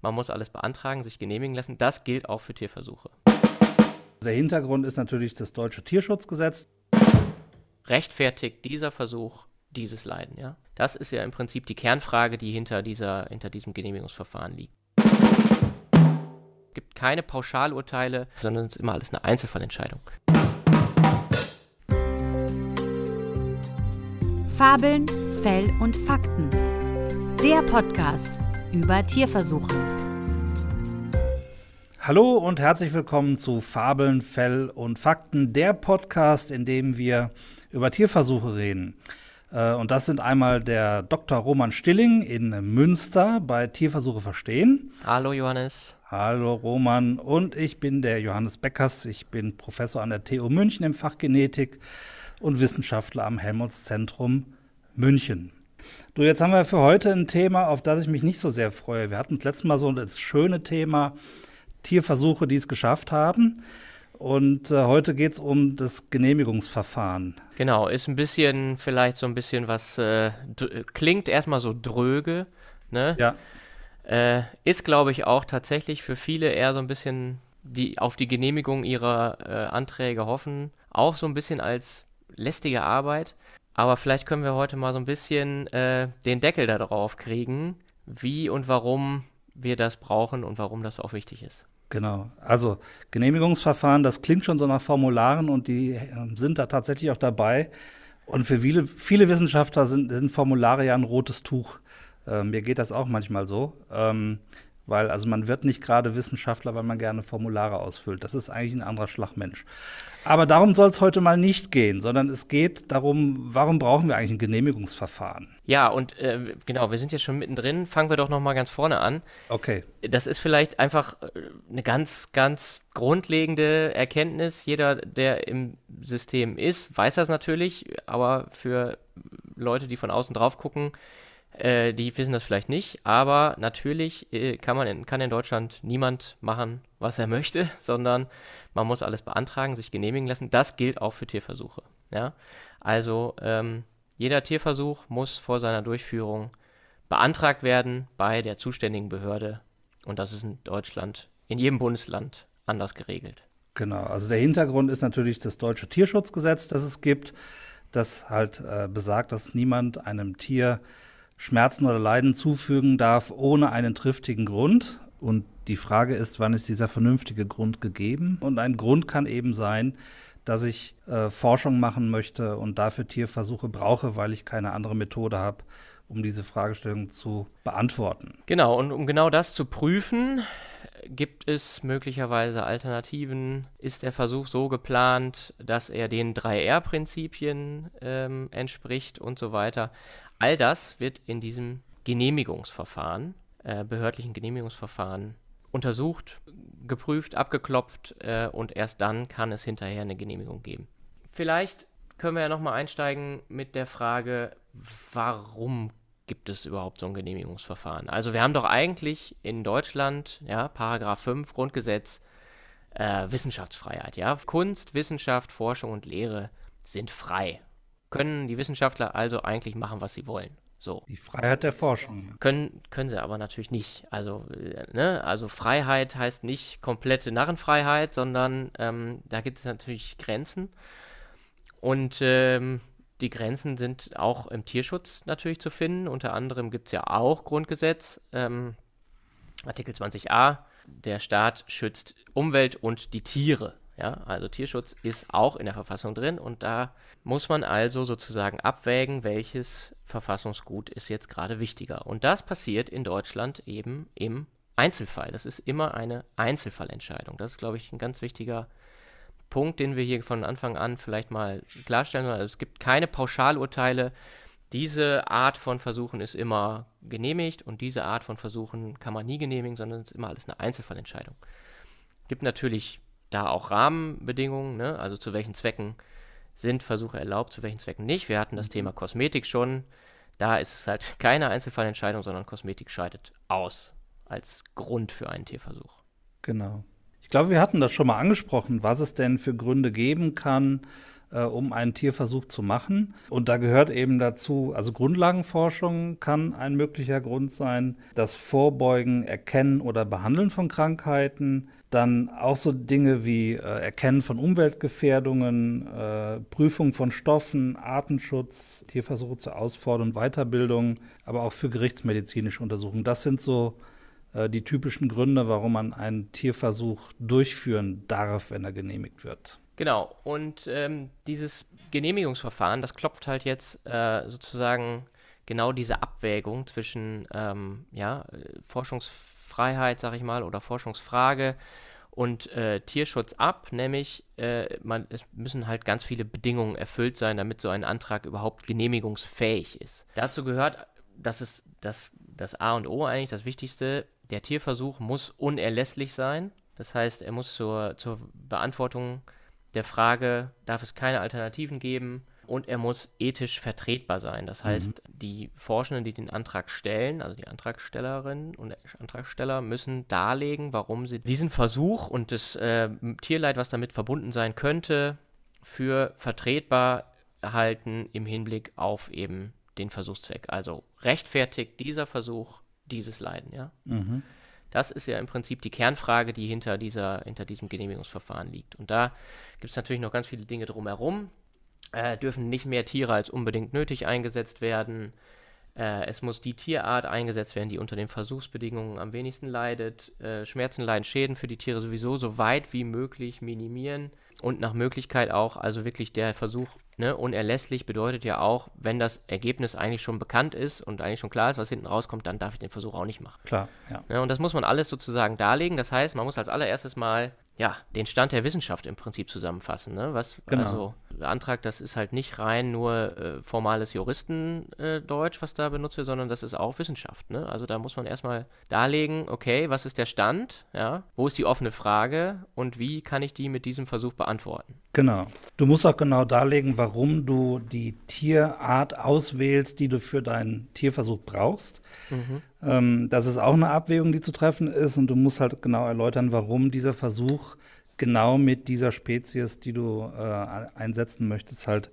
man muss alles beantragen, sich genehmigen lassen. Das gilt auch für Tierversuche. Der Hintergrund ist natürlich das deutsche Tierschutzgesetz. Rechtfertigt dieser Versuch dieses Leiden, ja? Das ist ja im Prinzip die Kernfrage, die hinter, dieser, hinter diesem Genehmigungsverfahren liegt. Es gibt keine Pauschalurteile, sondern es ist immer alles eine Einzelfallentscheidung. Fabeln, Fell und Fakten. Der Podcast über Tierversuche. Hallo und herzlich willkommen zu Fabeln, Fell und Fakten, der Podcast, in dem wir über Tierversuche reden. Äh, und das sind einmal der Dr. Roman Stilling in Münster bei Tierversuche verstehen. Hallo Johannes. Hallo Roman und ich bin der Johannes Beckers. Ich bin Professor an der TU München im Fach Genetik und Wissenschaftler am Helmholtz-Zentrum München. Du, jetzt haben wir für heute ein Thema, auf das ich mich nicht so sehr freue. Wir hatten das letzte Mal so das schöne Thema Tierversuche, die es geschafft haben. Und äh, heute geht es um das Genehmigungsverfahren. Genau, ist ein bisschen, vielleicht so ein bisschen was, äh, klingt erstmal so dröge, ne? Ja. Äh, ist, glaube ich, auch tatsächlich für viele eher so ein bisschen die auf die Genehmigung ihrer äh, Anträge hoffen, auch so ein bisschen als lästige Arbeit. Aber vielleicht können wir heute mal so ein bisschen äh, den Deckel darauf kriegen, wie und warum wir das brauchen und warum das auch wichtig ist. Genau. Also Genehmigungsverfahren, das klingt schon so nach Formularen und die ähm, sind da tatsächlich auch dabei. Und für viele, viele Wissenschaftler sind, sind Formulare ja ein rotes Tuch. Ähm, mir geht das auch manchmal so. Ähm, weil also man wird nicht gerade Wissenschaftler, weil man gerne Formulare ausfüllt. Das ist eigentlich ein anderer Schlagmensch. Aber darum soll es heute mal nicht gehen, sondern es geht darum, warum brauchen wir eigentlich ein Genehmigungsverfahren? Ja, und äh, genau, wir sind jetzt schon mittendrin. Fangen wir doch noch mal ganz vorne an. Okay. Das ist vielleicht einfach äh, eine ganz, ganz grundlegende Erkenntnis. Jeder, der im System ist, weiß das natürlich, aber für Leute, die von außen drauf gucken, äh, die wissen das vielleicht nicht, aber natürlich äh, kann man in, kann in Deutschland niemand machen, was er möchte, sondern man muss alles beantragen, sich genehmigen lassen. Das gilt auch für Tierversuche. Ja? Also ähm, jeder Tierversuch muss vor seiner Durchführung beantragt werden bei der zuständigen Behörde und das ist in Deutschland, in jedem Bundesland anders geregelt. Genau, also der Hintergrund ist natürlich das deutsche Tierschutzgesetz, das es gibt, das halt äh, besagt, dass niemand einem Tier Schmerzen oder Leiden zufügen darf ohne einen triftigen Grund. Und die Frage ist, wann ist dieser vernünftige Grund gegeben? Und ein Grund kann eben sein, dass ich äh, Forschung machen möchte und dafür Tierversuche brauche, weil ich keine andere Methode habe, um diese Fragestellung zu beantworten. Genau, und um genau das zu prüfen, gibt es möglicherweise Alternativen? Ist der Versuch so geplant, dass er den 3R-Prinzipien ähm, entspricht und so weiter? All das wird in diesem Genehmigungsverfahren, äh, behördlichen Genehmigungsverfahren untersucht, geprüft, abgeklopft äh, und erst dann kann es hinterher eine Genehmigung geben. Vielleicht können wir ja nochmal einsteigen mit der Frage, warum gibt es überhaupt so ein Genehmigungsverfahren? Also wir haben doch eigentlich in Deutschland, ja, Paragraph 5 Grundgesetz, äh, Wissenschaftsfreiheit, ja. Kunst, Wissenschaft, Forschung und Lehre sind frei können die Wissenschaftler also eigentlich machen, was sie wollen. So. Die Freiheit der Forschung. Können, können sie aber natürlich nicht. Also, äh, ne? also Freiheit heißt nicht komplette Narrenfreiheit, sondern ähm, da gibt es natürlich Grenzen. Und ähm, die Grenzen sind auch im Tierschutz natürlich zu finden. Unter anderem gibt es ja auch Grundgesetz, ähm, Artikel 20a. Der Staat schützt Umwelt und die Tiere. Ja, also Tierschutz ist auch in der Verfassung drin und da muss man also sozusagen abwägen, welches Verfassungsgut ist jetzt gerade wichtiger. Und das passiert in Deutschland eben im Einzelfall. Das ist immer eine Einzelfallentscheidung. Das ist, glaube ich, ein ganz wichtiger Punkt, den wir hier von Anfang an vielleicht mal klarstellen Also es gibt keine Pauschalurteile. Diese Art von Versuchen ist immer genehmigt und diese Art von Versuchen kann man nie genehmigen, sondern es ist immer alles eine Einzelfallentscheidung. Es gibt natürlich da auch Rahmenbedingungen, ne? also zu welchen Zwecken sind Versuche erlaubt, zu welchen Zwecken nicht. Wir hatten das mhm. Thema Kosmetik schon. Da ist es halt keine Einzelfallentscheidung, sondern Kosmetik scheidet aus als Grund für einen Tierversuch. Genau. Ich glaube, wir hatten das schon mal angesprochen, was es denn für Gründe geben kann, äh, um einen Tierversuch zu machen. Und da gehört eben dazu, also Grundlagenforschung kann ein möglicher Grund sein, das Vorbeugen, Erkennen oder Behandeln von Krankheiten, dann auch so Dinge wie äh, Erkennen von Umweltgefährdungen, äh, Prüfung von Stoffen, Artenschutz, Tierversuche zur und Weiterbildung, aber auch für gerichtsmedizinische Untersuchungen. Das sind so äh, die typischen Gründe, warum man einen Tierversuch durchführen darf, wenn er genehmigt wird. Genau, und ähm, dieses Genehmigungsverfahren, das klopft halt jetzt äh, sozusagen genau diese Abwägung zwischen ähm, ja, Forschungsfreiheit, sag ich mal, oder Forschungsfrage und äh, Tierschutz ab, nämlich äh, man, es müssen halt ganz viele Bedingungen erfüllt sein, damit so ein Antrag überhaupt genehmigungsfähig ist. Dazu gehört, das ist das, das A und O eigentlich, das Wichtigste, der Tierversuch muss unerlässlich sein. Das heißt, er muss zur, zur Beantwortung der Frage, darf es keine Alternativen geben, und er muss ethisch vertretbar sein. Das heißt, mhm. die Forschenden, die den Antrag stellen, also die Antragstellerinnen und Antragsteller, müssen darlegen, warum sie diesen Versuch und das äh, Tierleid, was damit verbunden sein könnte, für vertretbar halten im Hinblick auf eben den Versuchszweck. Also rechtfertigt dieser Versuch dieses Leiden, ja. Mhm. Das ist ja im Prinzip die Kernfrage, die hinter, dieser, hinter diesem Genehmigungsverfahren liegt. Und da gibt es natürlich noch ganz viele Dinge drumherum. Äh, dürfen nicht mehr Tiere als unbedingt nötig eingesetzt werden. Äh, es muss die Tierart eingesetzt werden, die unter den Versuchsbedingungen am wenigsten leidet. Äh, Schmerzen, Leiden, Schäden für die Tiere sowieso so weit wie möglich minimieren und nach Möglichkeit auch, also wirklich der Versuch Ne, unerlässlich bedeutet ja auch, wenn das Ergebnis eigentlich schon bekannt ist und eigentlich schon klar ist, was hinten rauskommt, dann darf ich den Versuch auch nicht machen. Klar, ja. Ne, und das muss man alles sozusagen darlegen. Das heißt, man muss als allererstes mal ja, den Stand der Wissenschaft im Prinzip zusammenfassen. Ne? Was, genau. Also, Antrag, das ist halt nicht rein nur äh, formales Juristendeutsch, äh, was da benutzt wird, sondern das ist auch Wissenschaft. Ne? Also da muss man erstmal darlegen, okay, was ist der Stand? Ja? Wo ist die offene Frage und wie kann ich die mit diesem Versuch beantworten? Genau. Du musst auch genau darlegen, warum du die Tierart auswählst, die du für deinen Tierversuch brauchst. Mhm. Ähm, das ist auch eine Abwägung, die zu treffen ist. Und du musst halt genau erläutern, warum dieser Versuch genau mit dieser Spezies, die du äh, einsetzen möchtest, halt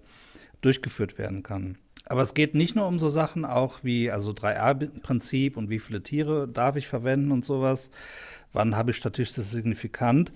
durchgeführt werden kann. Aber es geht nicht nur um so Sachen auch wie also 3R-Prinzip und wie viele Tiere darf ich verwenden und sowas. Wann habe ich statistisch signifikant?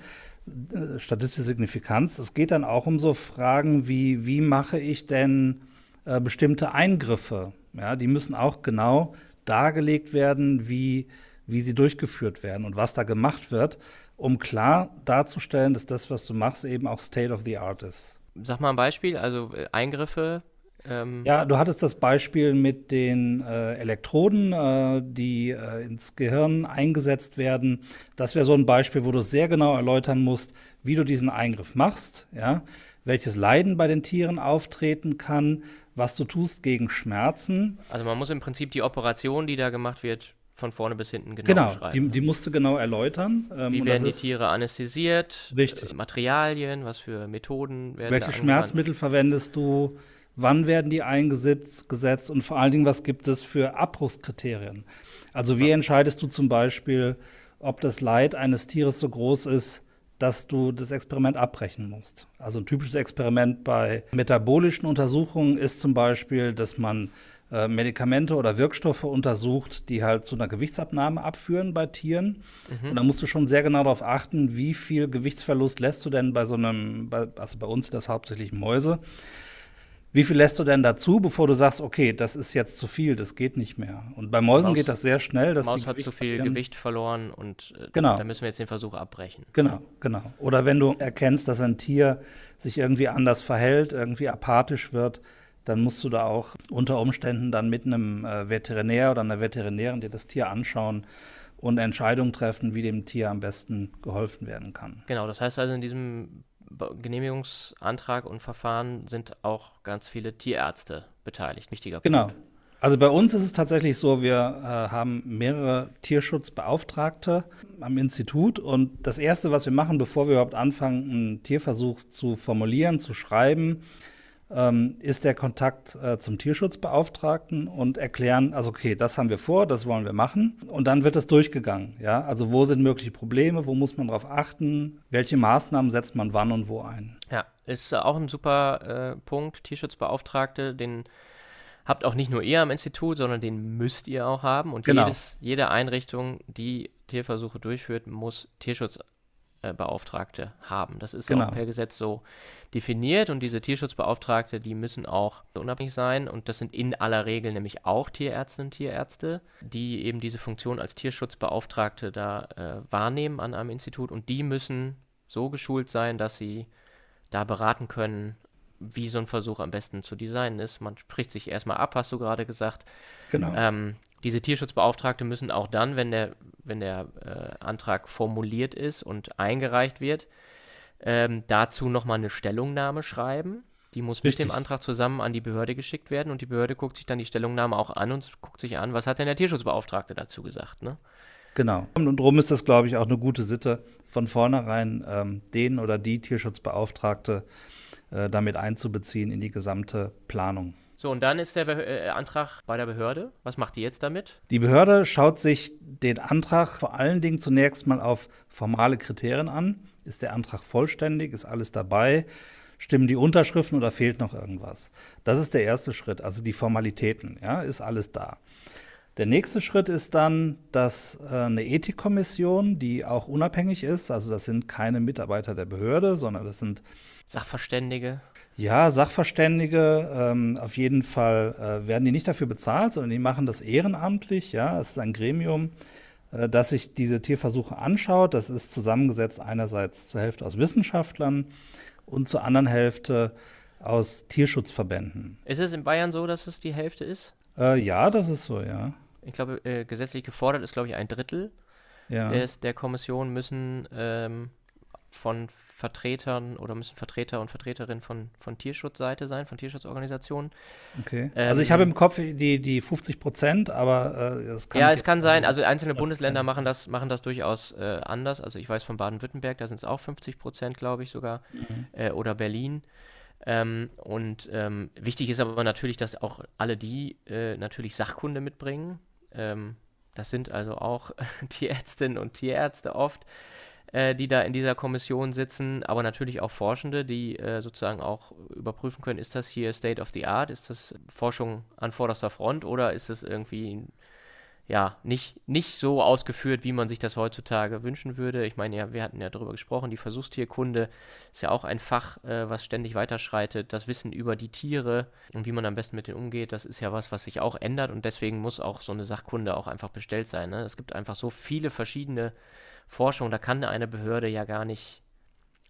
Äh, statistische Signifikanz. Es geht dann auch um so Fragen wie, wie mache ich denn äh, bestimmte Eingriffe? Ja, die müssen auch genau dargelegt werden, wie, wie sie durchgeführt werden und was da gemacht wird, um klar darzustellen, dass das, was du machst, eben auch State of the Art ist. Sag mal ein Beispiel, also äh, Eingriffe. Ähm ja, du hattest das Beispiel mit den äh, Elektroden, äh, die äh, ins Gehirn eingesetzt werden. Das wäre so ein Beispiel, wo du sehr genau erläutern musst, wie du diesen Eingriff machst, ja, welches Leiden bei den Tieren auftreten kann, was du tust gegen Schmerzen. Also man muss im Prinzip die Operation, die da gemacht wird, von vorne bis hinten genau, genau beschreiben. Die, die musst du genau erläutern. Ähm, Wie werden die Tiere anästhesiert? Richtig. Äh, Materialien, was für Methoden werden Welche Schmerzmittel verwendest du? Wann werden die eingesetzt gesetzt? und vor allen Dingen, was gibt es für Abbruchskriterien? Also wie entscheidest du zum Beispiel, ob das Leid eines Tieres so groß ist, dass du das Experiment abbrechen musst. Also ein typisches Experiment bei metabolischen Untersuchungen ist zum Beispiel, dass man äh, Medikamente oder Wirkstoffe untersucht, die halt zu einer Gewichtsabnahme abführen bei Tieren. Mhm. Und da musst du schon sehr genau darauf achten, wie viel Gewichtsverlust lässt du denn bei so einem, bei, also bei uns sind das hauptsächlich Mäuse, wie viel lässt du denn dazu, bevor du sagst, okay, das ist jetzt zu viel, das geht nicht mehr? Und bei Mäusen Maus, geht das sehr schnell. Dass Maus hat zu viel. Gewicht verloren und äh, genau. da müssen wir jetzt den Versuch abbrechen. Genau, genau. Oder wenn du erkennst, dass ein Tier sich irgendwie anders verhält, irgendwie apathisch wird, dann musst du da auch unter Umständen dann mit einem äh, Veterinär oder einer Veterinärin dir das Tier anschauen und Entscheidungen treffen, wie dem Tier am besten geholfen werden kann. Genau, das heißt also in diesem Genehmigungsantrag und Verfahren sind auch ganz viele Tierärzte beteiligt. Wichtiger genau. Punkt. Genau. Also bei uns ist es tatsächlich so, wir äh, haben mehrere Tierschutzbeauftragte am Institut und das Erste, was wir machen, bevor wir überhaupt anfangen, einen Tierversuch zu formulieren, zu schreiben, ähm, ist der Kontakt äh, zum Tierschutzbeauftragten und erklären, also okay, das haben wir vor, das wollen wir machen. Und dann wird es durchgegangen. Ja? Also wo sind mögliche Probleme, wo muss man darauf achten, welche Maßnahmen setzt man wann und wo ein. Ja, ist auch ein super äh, Punkt. Tierschutzbeauftragte, den habt auch nicht nur ihr am Institut, sondern den müsst ihr auch haben. Und genau. jedes, jede Einrichtung, die Tierversuche durchführt, muss Tierschutzbeauftragte haben. Das ist genau. auch per Gesetz so definiert und diese Tierschutzbeauftragte, die müssen auch unabhängig sein und das sind in aller Regel nämlich auch Tierärztinnen und Tierärzte, die eben diese Funktion als Tierschutzbeauftragte da äh, wahrnehmen an einem Institut und die müssen so geschult sein, dass sie da beraten können, wie so ein Versuch am besten zu designen ist. Man spricht sich erstmal ab, hast du gerade gesagt. Genau. Ähm, diese Tierschutzbeauftragte müssen auch dann, wenn der, wenn der äh, Antrag formuliert ist und eingereicht wird, ähm, dazu nochmal eine Stellungnahme schreiben. Die muss Richtig. mit dem Antrag zusammen an die Behörde geschickt werden und die Behörde guckt sich dann die Stellungnahme auch an und guckt sich an, was hat denn der Tierschutzbeauftragte dazu gesagt. Ne? Genau. Und darum ist das, glaube ich, auch eine gute Sitte, von vornherein ähm, den oder die Tierschutzbeauftragte äh, damit einzubeziehen in die gesamte Planung. So, und dann ist der Be äh, Antrag bei der Behörde. Was macht die jetzt damit? Die Behörde schaut sich den Antrag vor allen Dingen zunächst mal auf formale Kriterien an. Ist der Antrag vollständig? Ist alles dabei? Stimmen die Unterschriften oder fehlt noch irgendwas? Das ist der erste Schritt, also die Formalitäten. Ja, ist alles da. Der nächste Schritt ist dann, dass äh, eine Ethikkommission, die auch unabhängig ist, also das sind keine Mitarbeiter der Behörde, sondern das sind Sachverständige. Ja, Sachverständige. Ähm, auf jeden Fall äh, werden die nicht dafür bezahlt, sondern die machen das ehrenamtlich. Ja, es ist ein Gremium, äh, das sich diese Tierversuche anschaut. Das ist zusammengesetzt einerseits zur Hälfte aus Wissenschaftlern und zur anderen Hälfte aus Tierschutzverbänden. Ist es in Bayern so, dass es die Hälfte ist? Äh, ja, das ist so, ja ich glaube, äh, gesetzlich gefordert ist, glaube ich, ein Drittel ja. der, der Kommission müssen ähm, von Vertretern oder müssen Vertreter und Vertreterinnen von, von Tierschutzseite sein, von Tierschutzorganisationen. Okay. Ähm, also ich habe im Kopf die, die 50 Prozent, aber äh, das kann Ja, es kann sein, also einzelne Bundesländer machen das, machen das durchaus äh, anders. Also ich weiß von Baden-Württemberg, da sind es auch 50 Prozent, glaube ich sogar, mhm. äh, oder Berlin. Ähm, und ähm, wichtig ist aber natürlich, dass auch alle die äh, natürlich Sachkunde mitbringen. Ähm, das sind also auch Tierärztinnen und Tierärzte oft, äh, die da in dieser Kommission sitzen, aber natürlich auch Forschende, die äh, sozusagen auch überprüfen können, ist das hier State of the Art, ist das Forschung an vorderster Front oder ist das irgendwie ja, nicht, nicht so ausgeführt, wie man sich das heutzutage wünschen würde. Ich meine, ja, wir hatten ja darüber gesprochen, die Versuchstierkunde ist ja auch ein Fach, äh, was ständig weiterschreitet. Das Wissen über die Tiere und wie man am besten mit denen umgeht, das ist ja was, was sich auch ändert und deswegen muss auch so eine Sachkunde auch einfach bestellt sein. Ne? Es gibt einfach so viele verschiedene Forschungen, da kann eine Behörde ja gar nicht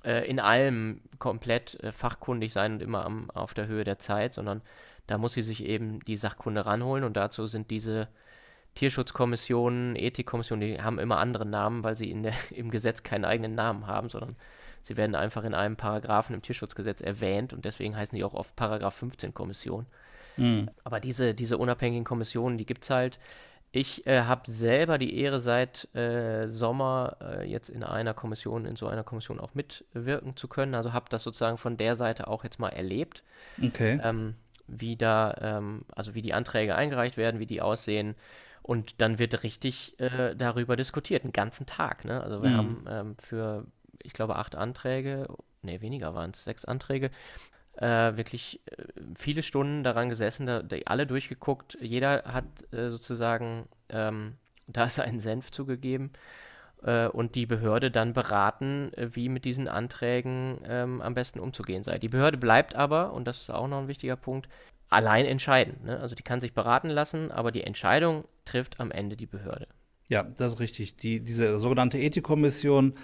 äh, in allem komplett äh, fachkundig sein und immer am, auf der Höhe der Zeit, sondern da muss sie sich eben die Sachkunde ranholen und dazu sind diese Tierschutzkommissionen, Ethikkommissionen, die haben immer andere Namen, weil sie in der, im Gesetz keinen eigenen Namen haben, sondern sie werden einfach in einem Paragraphen im Tierschutzgesetz erwähnt und deswegen heißen die auch oft Paragraph 15 Kommission. Mhm. Aber diese, diese unabhängigen Kommissionen, die gibt es halt. Ich äh, habe selber die Ehre, seit äh, Sommer äh, jetzt in einer Kommission, in so einer Kommission auch mitwirken zu können. Also habe das sozusagen von der Seite auch jetzt mal erlebt. Okay. Ähm, wie da, ähm, also wie die Anträge eingereicht werden, wie die aussehen, und dann wird richtig äh, darüber diskutiert, einen ganzen Tag. Ne? Also wir mhm. haben ähm, für, ich glaube, acht Anträge, nee, weniger waren es, sechs Anträge, äh, wirklich äh, viele Stunden daran gesessen, da, da, alle durchgeguckt. Jeder hat äh, sozusagen ähm, da seinen Senf zugegeben äh, und die Behörde dann beraten, äh, wie mit diesen Anträgen ähm, am besten umzugehen sei. Die Behörde bleibt aber, und das ist auch noch ein wichtiger Punkt, allein entscheiden. Ne? Also die kann sich beraten lassen, aber die Entscheidung trifft am Ende die Behörde. Ja, das ist richtig. Die, diese sogenannte Ethikkommission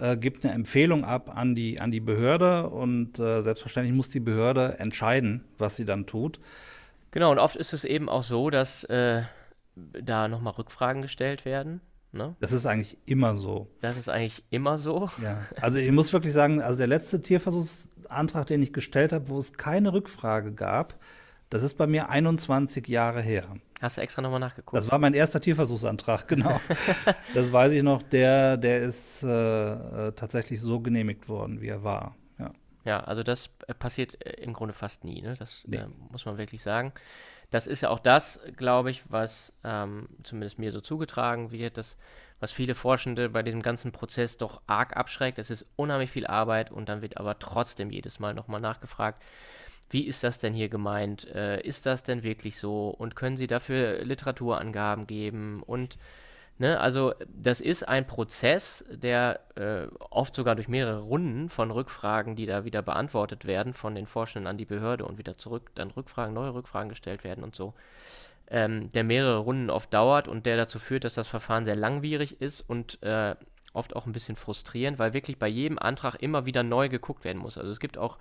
äh, gibt eine Empfehlung ab an die, an die Behörde und äh, selbstverständlich muss die Behörde entscheiden, was sie dann tut. Genau, und oft ist es eben auch so, dass äh, da nochmal Rückfragen gestellt werden. Ne? Das ist eigentlich immer so. Das ist eigentlich immer so. Ja, also ich muss wirklich sagen, also der letzte Tierversuchsantrag, den ich gestellt habe, wo es keine Rückfrage gab, das ist bei mir 21 Jahre her. Hast du extra nochmal nachgeguckt? Das war mein erster Tierversuchsantrag, genau. das weiß ich noch. Der, der ist äh, äh, tatsächlich so genehmigt worden, wie er war. Ja. Ja, also das passiert äh, im Grunde fast nie, ne? Das Nee. äh, muss man wirklich sagen. Das ist ja auch das, glaube ich, was ähm, zumindest mir so zugetragen wird, dass, was viele Forschende bei diesem ganzen Prozess doch arg abschreckt. Es ist unheimlich viel Arbeit und dann wird aber trotzdem jedes Mal nochmal nachgefragt, wie ist das denn hier gemeint? Äh, ist das denn wirklich so? Und können Sie dafür Literaturangaben geben? Und Ne, also das ist ein Prozess, der äh, oft sogar durch mehrere Runden von Rückfragen, die da wieder beantwortet werden von den Forschenden an die Behörde und wieder zurück, dann Rückfragen, neue Rückfragen gestellt werden und so, ähm, der mehrere Runden oft dauert und der dazu führt, dass das Verfahren sehr langwierig ist und äh, oft auch ein bisschen frustrierend, weil wirklich bei jedem Antrag immer wieder neu geguckt werden muss. Also es gibt auch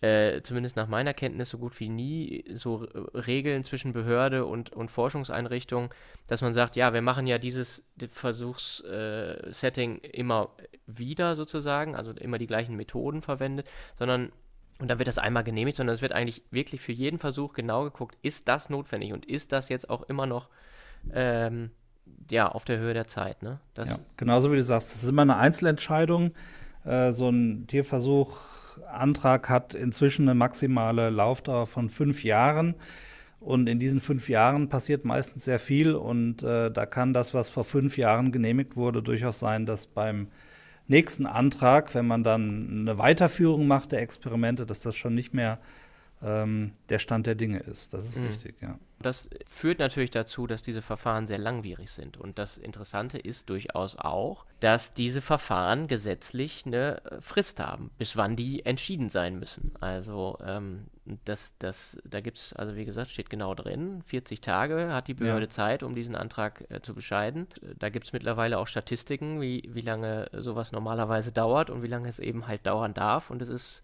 äh, zumindest nach meiner Kenntnis so gut wie nie so äh, Regeln zwischen Behörde und, und Forschungseinrichtung, dass man sagt, ja, wir machen ja dieses Versuchssetting immer wieder sozusagen, also immer die gleichen Methoden verwendet, sondern und dann wird das einmal genehmigt, sondern es wird eigentlich wirklich für jeden Versuch genau geguckt, ist das notwendig und ist das jetzt auch immer noch ähm, ja, auf der Höhe der Zeit. Ne? Das, Ja, genauso wie du sagst, das ist immer eine Einzelentscheidung. Äh, so ein Tierversuchantrag hat inzwischen eine maximale Laufdauer von fünf Jahren. Und in diesen fünf Jahren passiert meistens sehr viel. Und äh, da kann das, was vor fünf Jahren genehmigt wurde, durchaus sein, dass beim nächsten Antrag, wenn man dann eine Weiterführung macht der Experimente, dass das schon nicht mehr ähm, der Stand der Dinge ist. Das ist Mhm. richtig, ja. Das führt natürlich dazu, dass diese Verfahren sehr langwierig sind. Und das Interessante ist durchaus auch, dass diese Verfahren gesetzlich eine äh, Frist haben, bis wann die entschieden sein müssen. Also ähm, das, das, da gibt es, also wie gesagt, steht genau drin, 40 Tage hat die Behörde Ja. Zeit, um diesen Antrag äh, zu bescheiden. Da gibt es mittlerweile auch Statistiken, wie, wie lange sowas normalerweise dauert und wie lange es eben halt dauern darf. Und es ist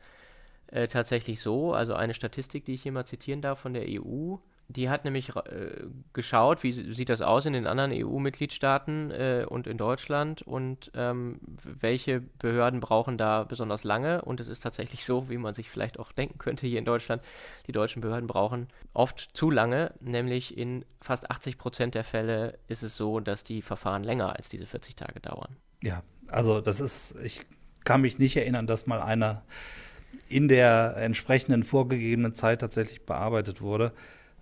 äh, tatsächlich so, also eine Statistik, die ich hier mal zitieren darf von der EU, die hat nämlich äh, geschaut, wie sie- sieht das aus in den anderen EU-Mitgliedstaaten äh, und in Deutschland und ähm, welche Behörden brauchen da besonders lange. Und es ist tatsächlich so, wie man sich vielleicht auch denken könnte hier in Deutschland, die deutschen Behörden brauchen oft zu lange, nämlich in fast 80 Prozent der Fälle ist es so, dass die Verfahren länger als diese 40 Tage dauern. Ja, also das ist, ich kann mich nicht erinnern, dass mal einer in der entsprechenden vorgegebenen Zeit tatsächlich bearbeitet wurde.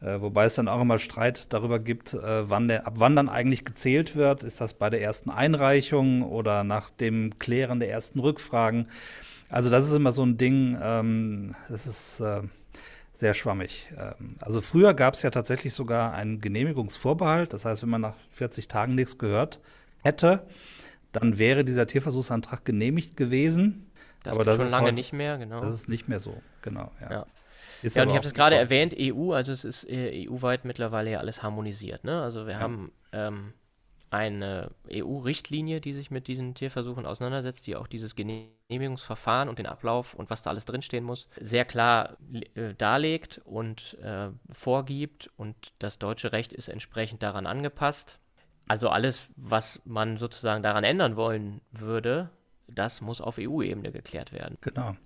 Äh, wobei es dann auch immer Streit darüber gibt, äh, wann der, ab wann dann eigentlich gezählt wird. Ist das bei der ersten Einreichung oder nach dem Klären der ersten Rückfragen? Also das ist immer so ein Ding, ähm, das ist äh, sehr schwammig. Ähm, also früher gab es ja tatsächlich sogar einen Genehmigungsvorbehalt. Das heißt, wenn man nach 40 Tagen nichts gehört hätte, dann wäre dieser Tierversuchsantrag genehmigt gewesen. Das Aber das schon ist lange heute- nicht mehr, genau. Das ist nicht mehr so, genau. Ja, Ja. Ja, und ich habe das gerade erwähnt, EU, also es ist äh, EU-weit mittlerweile ja alles harmonisiert. Ne? Also wir Ja. haben ähm, eine EU-Richtlinie, die sich mit diesen Tierversuchen auseinandersetzt, die auch dieses Genehmigungsverfahren und den Ablauf und was da alles drinstehen muss, sehr klar äh, darlegt und äh, vorgibt. Und das deutsche Recht ist entsprechend daran angepasst. Also alles, was man sozusagen daran ändern wollen würde, das muss auf EU-Ebene geklärt werden. Genau.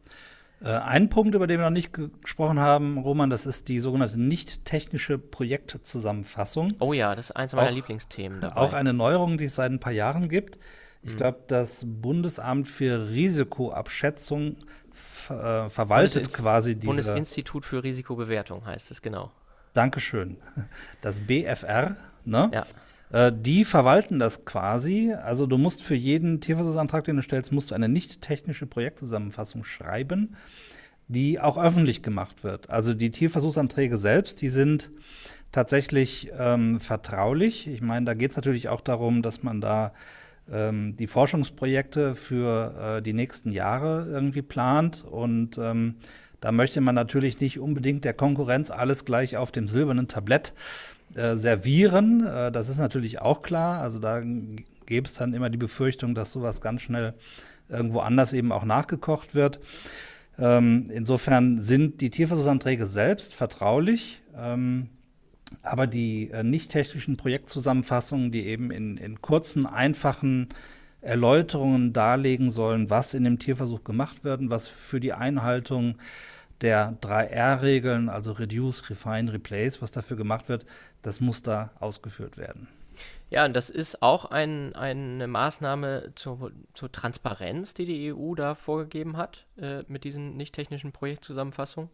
Äh, ein Punkt, über den wir noch nicht ge- gesprochen haben, Roman, das ist die sogenannte nicht-technische Projektzusammenfassung. Oh ja, das ist eins meiner Auch- Lieblingsthemen dabei. Auch eine Neuerung, die es seit ein paar Jahren gibt. Ich Mhm. glaube, das Bundesamt für Risikoabschätzung ver äh, verwaltet Bundesinst- quasi diese. Bundesinstitut für Risikobewertung heißt es, genau. Dankeschön. Das BFR, ne? Ja. Äh, die verwalten das quasi. Also du musst für jeden Tierversuchsantrag, den du stellst, musst du eine nicht technische Projektzusammenfassung schreiben, die auch öffentlich gemacht wird. Also die Tierversuchsanträge selbst, die sind tatsächlich ähm, vertraulich. Ich meine, da geht es natürlich auch darum, dass man da ähm, die Forschungsprojekte für äh, die nächsten Jahre irgendwie plant und ähm, da möchte man natürlich nicht unbedingt der Konkurrenz alles gleich auf dem silbernen Tablett äh, servieren. Äh, das ist natürlich auch klar. Also da gäbe es dann immer die Befürchtung, dass sowas ganz schnell irgendwo anders eben auch nachgekocht wird. Ähm, insofern sind die Tierversuchsanträge selbst vertraulich, ähm, aber die äh, nicht technischen Projektzusammenfassungen, die eben in, in kurzen, einfachen Erläuterungen darlegen sollen, was in dem Tierversuch gemacht wird und was für die Einhaltung der 3R-Regeln, also Reduce, Refine, Replace, was dafür gemacht wird, das muss da ausgeführt werden. Ja, und das ist auch ein, eine Maßnahme zur, zur Transparenz, die die EU da vorgegeben hat äh, mit diesen nicht technischen Projektzusammenfassungen.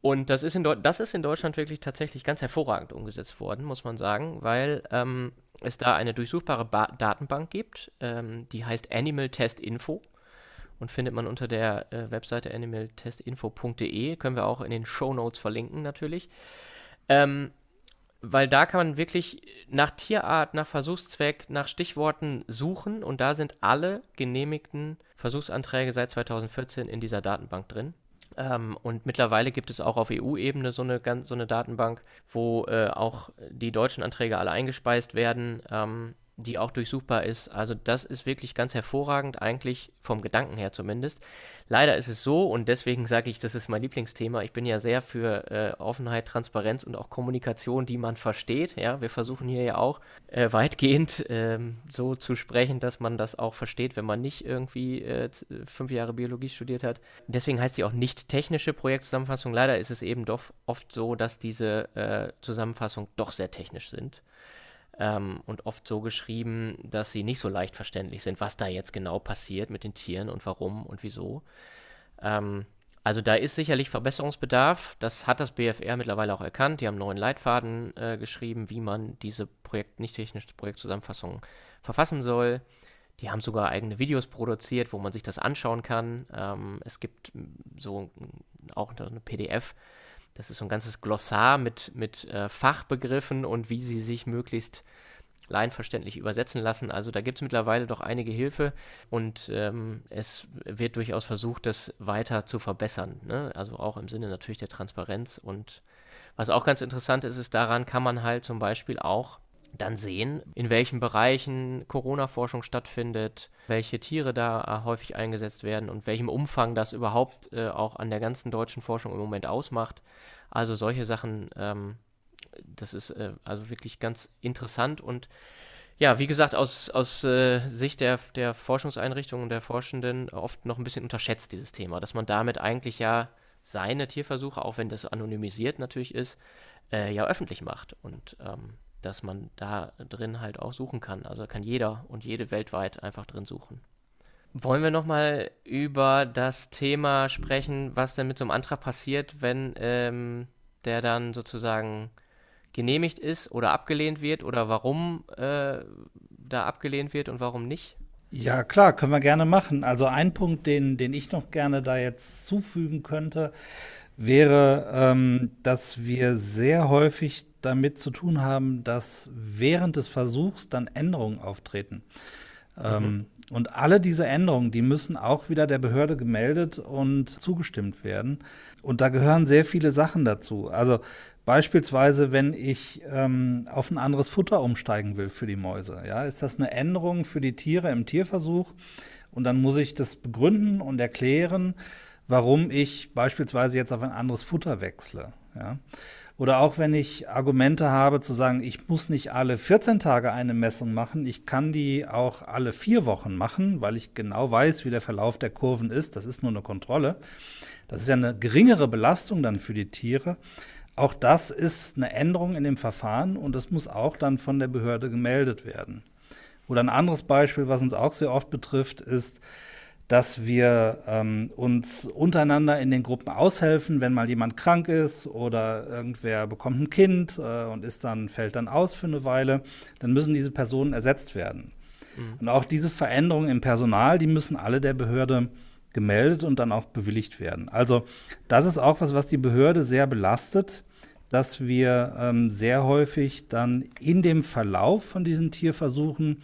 Und das ist, in das ist in Deutschland wirklich tatsächlich ganz hervorragend umgesetzt worden, muss man sagen, weil ähm, es da eine durchsuchbare ba Datenbank gibt, ähm, die heißt Animal Test Info und findet man unter der äh, Webseite animaltestinfo.de. Können wir auch in den Show Notes verlinken natürlich. Ähm, weil da kann man wirklich nach Tierart, nach Versuchszweck, nach Stichworten suchen und da sind alle genehmigten Versuchsanträge seit 2014 in dieser Datenbank drin. Ähm, und mittlerweile gibt es auch auf EU-Ebene so eine, so eine Datenbank, wo äh, auch die deutschen Anträge alle eingespeist werden. Ähm, die auch durchsuchbar ist. Also das ist wirklich ganz hervorragend, eigentlich vom Gedanken her zumindest. Leider ist es so und deswegen sage ich, das ist mein Lieblingsthema. Ich bin ja sehr für äh, Offenheit, Transparenz und auch Kommunikation, die man versteht. Ja, wir versuchen hier ja auch äh, weitgehend ähm, so zu sprechen, dass man das auch versteht, wenn man nicht irgendwie äh, fünf Jahre Biologie studiert hat. Deswegen heißt sie auch nicht technische Projektzusammenfassung. Leider ist es eben doch oft so, dass diese äh, Zusammenfassungen doch sehr technisch sind ähm, und oft so geschrieben, dass sie nicht so leicht verständlich sind, was da jetzt genau passiert mit den Tieren und warum und wieso. Ähm, also da ist sicherlich Verbesserungsbedarf. Das hat das BFR mittlerweile auch erkannt. Die haben einen neuen Leitfaden äh, geschrieben, wie man diese Projekt, nicht technische Projektzusammenfassungen verfassen soll. Die haben sogar eigene Videos produziert, wo man sich das anschauen kann. Ähm, es gibt so auch eine PDF, das ist so ein ganzes Glossar mit, mit äh, Fachbegriffen und wie sie sich möglichst laienverständlich übersetzen lassen. Also da gibt es mittlerweile doch einige Hilfe und ähm, es wird durchaus versucht, das weiter zu verbessern. Ne? Also auch im Sinne natürlich der Transparenz. Und was auch ganz interessant ist, ist, daran kann man halt zum Beispiel auch dann sehen, in welchen Bereichen Corona-Forschung stattfindet, welche Tiere da äh, häufig eingesetzt werden und welchem Umfang das überhaupt äh, auch an der ganzen deutschen Forschung im Moment ausmacht. Also solche Sachen, ähm, das ist äh, also wirklich ganz interessant und ja, wie gesagt, aus, aus äh, Sicht der, der Forschungseinrichtungen und der Forschenden oft noch ein bisschen unterschätzt, dieses Thema, dass man damit eigentlich ja seine Tierversuche, auch wenn das anonymisiert natürlich ist, äh, ja öffentlich macht. Und ähm, dass man da drin halt auch suchen kann. Also kann jeder und jede weltweit einfach drin suchen. Wollen wir nochmal über das Thema sprechen, was denn mit so einem Antrag passiert, wenn ähm, der dann sozusagen genehmigt ist oder abgelehnt wird oder warum äh, da abgelehnt wird und warum nicht? Ja, klar, können wir gerne machen. Also ein Punkt, den, den ich noch gerne da jetzt zufügen könnte, wäre, ähm, dass wir sehr häufig damit zu tun haben, dass während des Versuchs dann Änderungen auftreten. Ähm, mhm. Ähm, und alle diese Änderungen, die müssen auch wieder der Behörde gemeldet und zugestimmt werden. Und da gehören sehr viele Sachen dazu. Also beispielsweise, wenn ich ähm, auf ein anderes Futter umsteigen will für die Mäuse, ja, ist das eine Änderung für die Tiere im Tierversuch? Und dann muss ich das begründen und erklären, warum ich beispielsweise jetzt auf ein anderes Futter wechsle. Ja. Oder auch wenn ich Argumente habe zu sagen, ich muss nicht alle 14 Tage eine Messung machen, ich kann die auch alle vier Wochen machen, weil ich genau weiß, wie der Verlauf der Kurven ist. Das ist nur eine Kontrolle. Das ist ja eine geringere Belastung dann für die Tiere. Auch das ist eine Änderung in dem Verfahren und das muss auch dann von der Behörde gemeldet werden. Oder ein anderes Beispiel, was uns auch sehr oft betrifft, ist, dass wir ähm, uns untereinander in den Gruppen aushelfen, wenn mal jemand krank ist oder irgendwer bekommt ein Kind äh, und ist dann, fällt dann aus für eine Weile, dann müssen diese Personen ersetzt werden. Mhm. Und auch diese Veränderungen im Personal, die müssen alle der Behörde gemeldet und dann auch bewilligt werden. Also das ist auch was, was die Behörde sehr belastet, dass wir ähm, sehr häufig dann in dem Verlauf von diesen Tierversuchen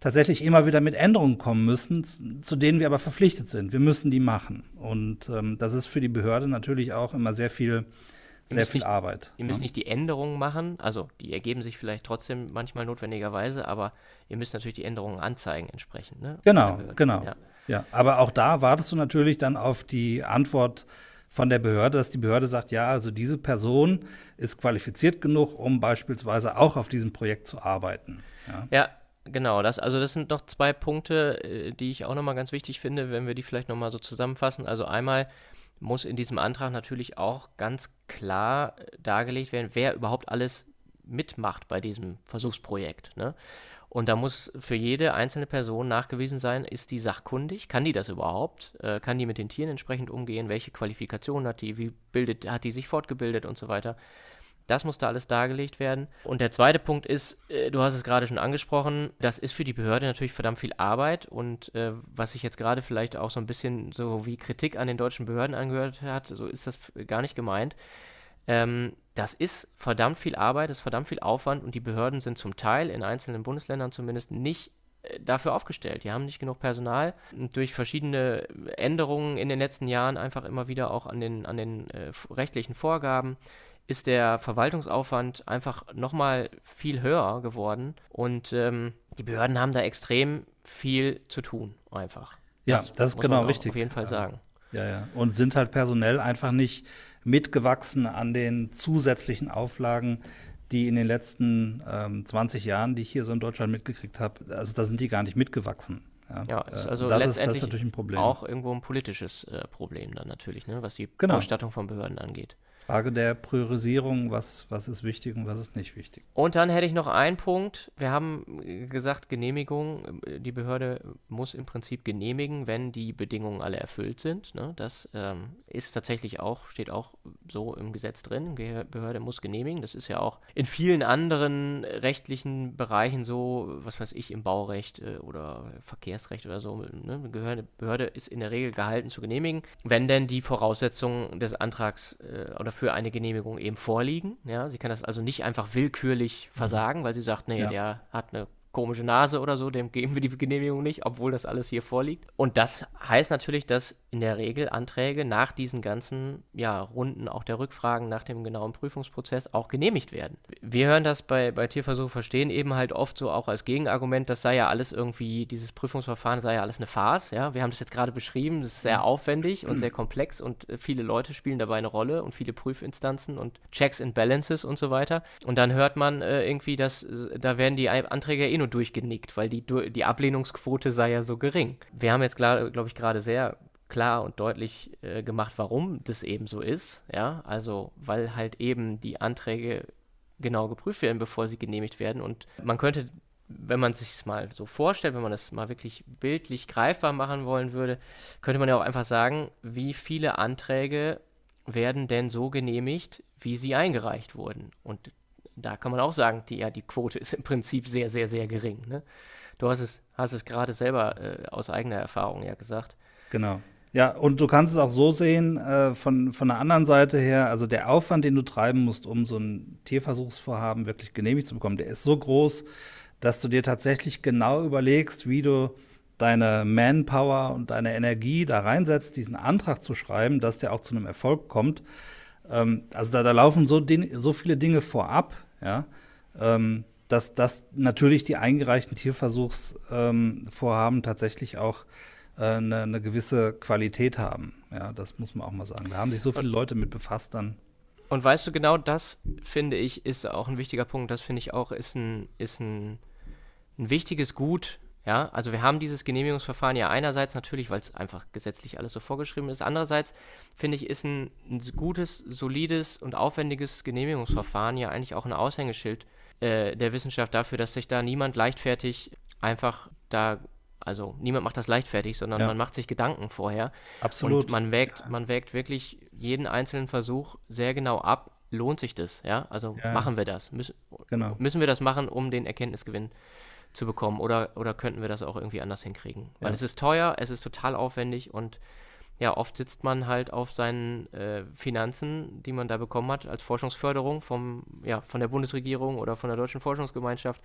tatsächlich immer wieder mit Änderungen kommen müssen, zu denen wir aber verpflichtet sind. Wir müssen die machen. Und ähm, das ist für die Behörde natürlich auch immer sehr viel, sehr viel nicht, Arbeit. Ihr müsst ja. nicht die Änderungen machen, also die ergeben sich vielleicht trotzdem manchmal notwendigerweise, aber ihr müsst natürlich die Änderungen anzeigen entsprechend. Ne? Genau, genau. Ja. ja, aber auch da wartest du natürlich dann auf die Antwort von der Behörde, dass die Behörde sagt, ja, also diese Person ist qualifiziert genug, um beispielsweise auch auf diesem Projekt zu arbeiten. Ja, ja Genau, das, also das sind noch zwei Punkte, äh, die ich auch nochmal ganz wichtig finde, wenn wir die vielleicht nochmal so zusammenfassen. Also einmal muss in diesem Antrag natürlich auch ganz klar äh, dargelegt werden, wer überhaupt alles mitmacht bei diesem Versuchsprojekt. Ne? Und da muss für jede einzelne Person nachgewiesen sein, ist die sachkundig, kann die das überhaupt, äh, kann die mit den Tieren entsprechend umgehen, welche Qualifikationen hat die, wie bildet, hat die sich fortgebildet und so weiter. Das muss da alles dargelegt werden. Und der zweite Punkt ist, äh, du hast es gerade schon angesprochen, das ist für die Behörde natürlich verdammt viel Arbeit. Und äh, was sich jetzt gerade vielleicht auch so ein bisschen so wie Kritik an den deutschen Behörden angehört hat, so ist das gar nicht gemeint. Ähm, das ist verdammt viel Arbeit, das ist verdammt viel Aufwand und die Behörden sind zum Teil in einzelnen Bundesländern zumindest nicht äh, dafür aufgestellt. Die haben nicht genug Personal. Durch verschiedene Änderungen in den letzten Jahren einfach immer wieder auch an den, an den äh, rechtlichen Vorgaben ist der Verwaltungsaufwand einfach nochmal viel höher geworden und ähm, die Behörden haben da extrem viel zu tun, einfach. Ja, das, das ist genau richtig. Auf jeden Fall sagen. Ja, ja. Und sind halt personell einfach nicht mitgewachsen an den zusätzlichen Auflagen, die in den letzten ähm, 20 Jahren, die ich hier so in Deutschland mitgekriegt habe, also da sind die gar nicht mitgewachsen. Ja, ja ist äh, also das letztendlich ist, das ist natürlich ein Problem. auch irgendwo ein politisches äh, Problem dann natürlich, ne, was die genau. Ausstattung von Behörden angeht. Frage der Priorisierung, was, was ist wichtig und was ist nicht wichtig. Und dann hätte ich noch einen Punkt. Wir haben gesagt, Genehmigung, die Behörde muss im Prinzip genehmigen, wenn die Bedingungen alle erfüllt sind. Ne? Das ähm, ist tatsächlich auch, steht auch so im Gesetz drin. Die Behörde muss genehmigen. Das ist ja auch in vielen anderen rechtlichen Bereichen so, was weiß ich, im Baurecht äh, oder Verkehrsrecht oder so. Ne? Behörde, Behörde ist in der Regel gehalten zu genehmigen, wenn denn die Voraussetzungen des Antrags äh, oder für eine Genehmigung eben vorliegen. Ja, sie kann das also nicht einfach willkürlich mhm. versagen, weil sie sagt, nee, ja. der hat eine komische Nase oder so, dem geben wir die Genehmigung nicht, obwohl das alles hier vorliegt. Und das heißt natürlich, dass in der Regel Anträge nach diesen ganzen ja, Runden auch der Rückfragen nach dem genauen Prüfungsprozess auch genehmigt werden. Wir hören das bei, bei Tierversuche verstehen eben halt oft so auch als Gegenargument, das sei ja alles irgendwie, dieses Prüfungsverfahren sei ja alles eine Farce. Ja? Wir haben das jetzt gerade beschrieben, das ist sehr aufwendig und sehr komplex und äh, viele Leute spielen dabei eine Rolle und viele Prüfinstanzen und Checks and Balances und so weiter. Und dann hört man äh, irgendwie, dass äh, da werden die Anträge eh nur durchgenickt, weil die, die Ablehnungsquote sei ja so gering. Wir haben jetzt, glaube ich, gerade sehr klar und deutlich äh, gemacht, warum das eben so ist. Ja, also weil halt eben die Anträge genau geprüft werden, bevor sie genehmigt werden. Und man könnte, wenn man sich mal so vorstellt, wenn man das mal wirklich bildlich greifbar machen wollen würde, könnte man ja auch einfach sagen, wie viele Anträge werden denn so genehmigt, wie sie eingereicht wurden. Und da kann man auch sagen, die, ja, die Quote ist im Prinzip sehr, sehr, sehr gering. Ne? Du hast es, hast es gerade selber äh, aus eigener Erfahrung ja gesagt. Genau. Ja, und du kannst es auch so sehen, äh, von, von der anderen Seite her, also der Aufwand, den du treiben musst, um so ein Tierversuchsvorhaben wirklich genehmigt zu bekommen, der ist so groß, dass du dir tatsächlich genau überlegst, wie du deine Manpower und deine Energie da reinsetzt, diesen Antrag zu schreiben, dass der auch zu einem Erfolg kommt. Ähm, also da, da laufen so, so viele Dinge vorab, ja, ähm, dass, dass natürlich die eingereichten Tierversuchsvorhaben ähm, tatsächlich auch eine, eine, gewisse Qualität haben. Ja, das muss man auch mal sagen. Da haben sich so viele Leute mit befasst dann. Und weißt du, genau das finde ich ist auch ein wichtiger Punkt. Das finde ich auch ist ein, ist ein, ein wichtiges Gut. Ja, also wir haben dieses Genehmigungsverfahren ja einerseits natürlich, weil es einfach gesetzlich alles so vorgeschrieben ist. Andererseits finde ich, ist ein, ein, gutes, solides und aufwendiges Genehmigungsverfahren ja eigentlich auch ein Aushängeschild äh, der Wissenschaft dafür, dass sich da niemand leichtfertig einfach da also niemand macht das leichtfertig, sondern ja. man macht sich Gedanken vorher. Absolut. Und man wägt, man wägt wirklich jeden einzelnen Versuch sehr genau ab. Lohnt sich das? Ja, also ja. machen wir das? Müssen, genau. müssen wir das machen, um den Erkenntnisgewinn zu bekommen? Oder, oder könnten wir das auch irgendwie anders hinkriegen? Weil es ist teuer, es ist total aufwendig und ja, oft sitzt man halt auf seinen äh, Finanzen, die man da bekommen hat als Forschungsförderung vom, ja, von der Bundesregierung oder von der Deutschen Forschungsgemeinschaft.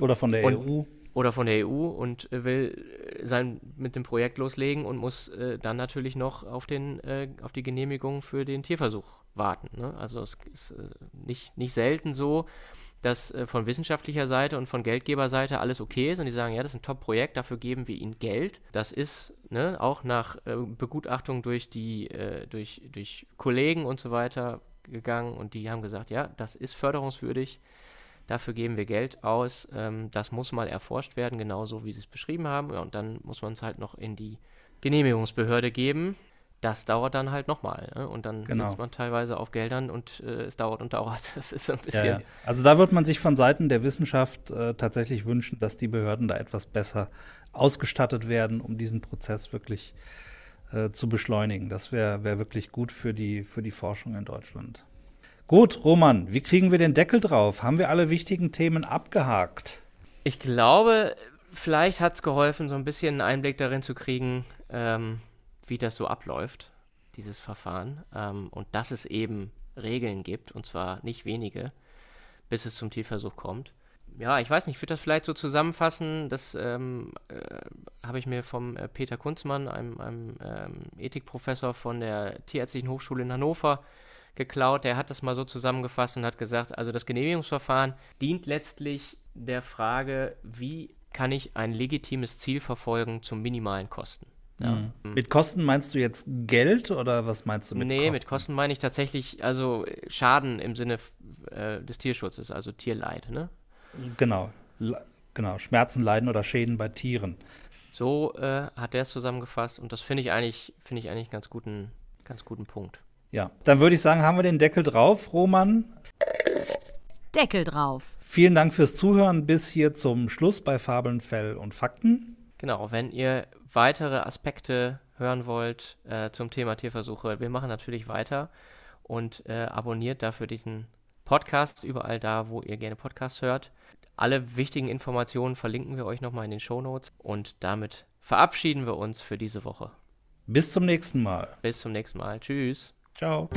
Oder von der und, EU oder von der EU und äh, will äh, sein mit dem Projekt loslegen und muss äh, dann natürlich noch auf den äh, auf die Genehmigung für den Tierversuch warten. Ne? Also es ist äh, nicht, nicht selten so, dass äh, von wissenschaftlicher Seite und von Geldgeberseite alles okay ist und die sagen, ja, das ist ein Top-Projekt, dafür geben wir ihnen Geld. Das ist ne, auch nach Begutachtung durch die durch, durch Kollegen und so weiter gegangen und die haben gesagt, ja, das ist förderungswürdig Dafür geben wir Geld aus. Ähm, das muss mal erforscht werden, genauso wie Sie es beschrieben haben. Ja, und dann muss man es halt noch in die Genehmigungsbehörde geben. das dauert dann halt nochmal. Ne? Und dann Genau. sitzt man teilweise auf Geldern und äh, es dauert und dauert. Das ist ein bisschen. Ja, ja. Also da wird man sich von Seiten der Wissenschaft äh, tatsächlich wünschen, dass die Behörden da etwas besser ausgestattet werden, um diesen Prozess wirklich äh, zu beschleunigen. Das wäre wär wirklich gut für die, für die Forschung in Deutschland. Gut, Roman, wie kriegen wir den Deckel drauf? Haben wir alle wichtigen Themen abgehakt? Ich glaube, vielleicht hat es geholfen, so ein bisschen einen Einblick darin zu kriegen, ähm, wie das so abläuft, dieses Verfahren. Ähm, und dass es eben Regeln gibt, und zwar nicht wenige, bis es zum Tierversuch kommt. Ja, ich weiß nicht, ich würde das vielleicht so zusammenfassen. Das ähm, äh, habe ich mir vom äh, Peter Kunzmann, einem, einem ähm, Ethikprofessor von der Tierärztlichen Hochschule in Hannover, geklaut. Der hat das mal so zusammengefasst und hat gesagt, also das Genehmigungsverfahren dient letztlich der Frage, wie kann ich ein legitimes Ziel verfolgen zum minimalen Kosten. Ja. Mhm. Mit Kosten meinst du jetzt Geld oder was meinst du mit nee, Kosten? mit Kosten meine ich tatsächlich also äh, Schaden im Sinne äh, des Tierschutzes, also Tierleid. Ne? Genau, Le- genau, Schmerzen, Leiden oder Schäden bei Tieren. So äh, hat er es zusammengefasst und das finde ich eigentlich finde ich eigentlich einen ganz guten ganz guten Punkt. Ja, dann würde ich sagen, haben wir den Deckel drauf, Roman. Deckel drauf. Vielen Dank fürs Zuhören bis hier zum Schluss bei Fabeln, Fell und Fakten. Genau, wenn ihr weitere Aspekte hören wollt äh, zum Thema Tierversuche, wir machen natürlich weiter und äh, abonniert dafür diesen Podcast überall da, wo ihr gerne Podcasts hört. Alle wichtigen Informationen verlinken wir euch nochmal in den Shownotes und damit verabschieden wir uns für diese Woche. Bis zum nächsten Mal. Bis zum nächsten Mal. Tschüss. Ciao.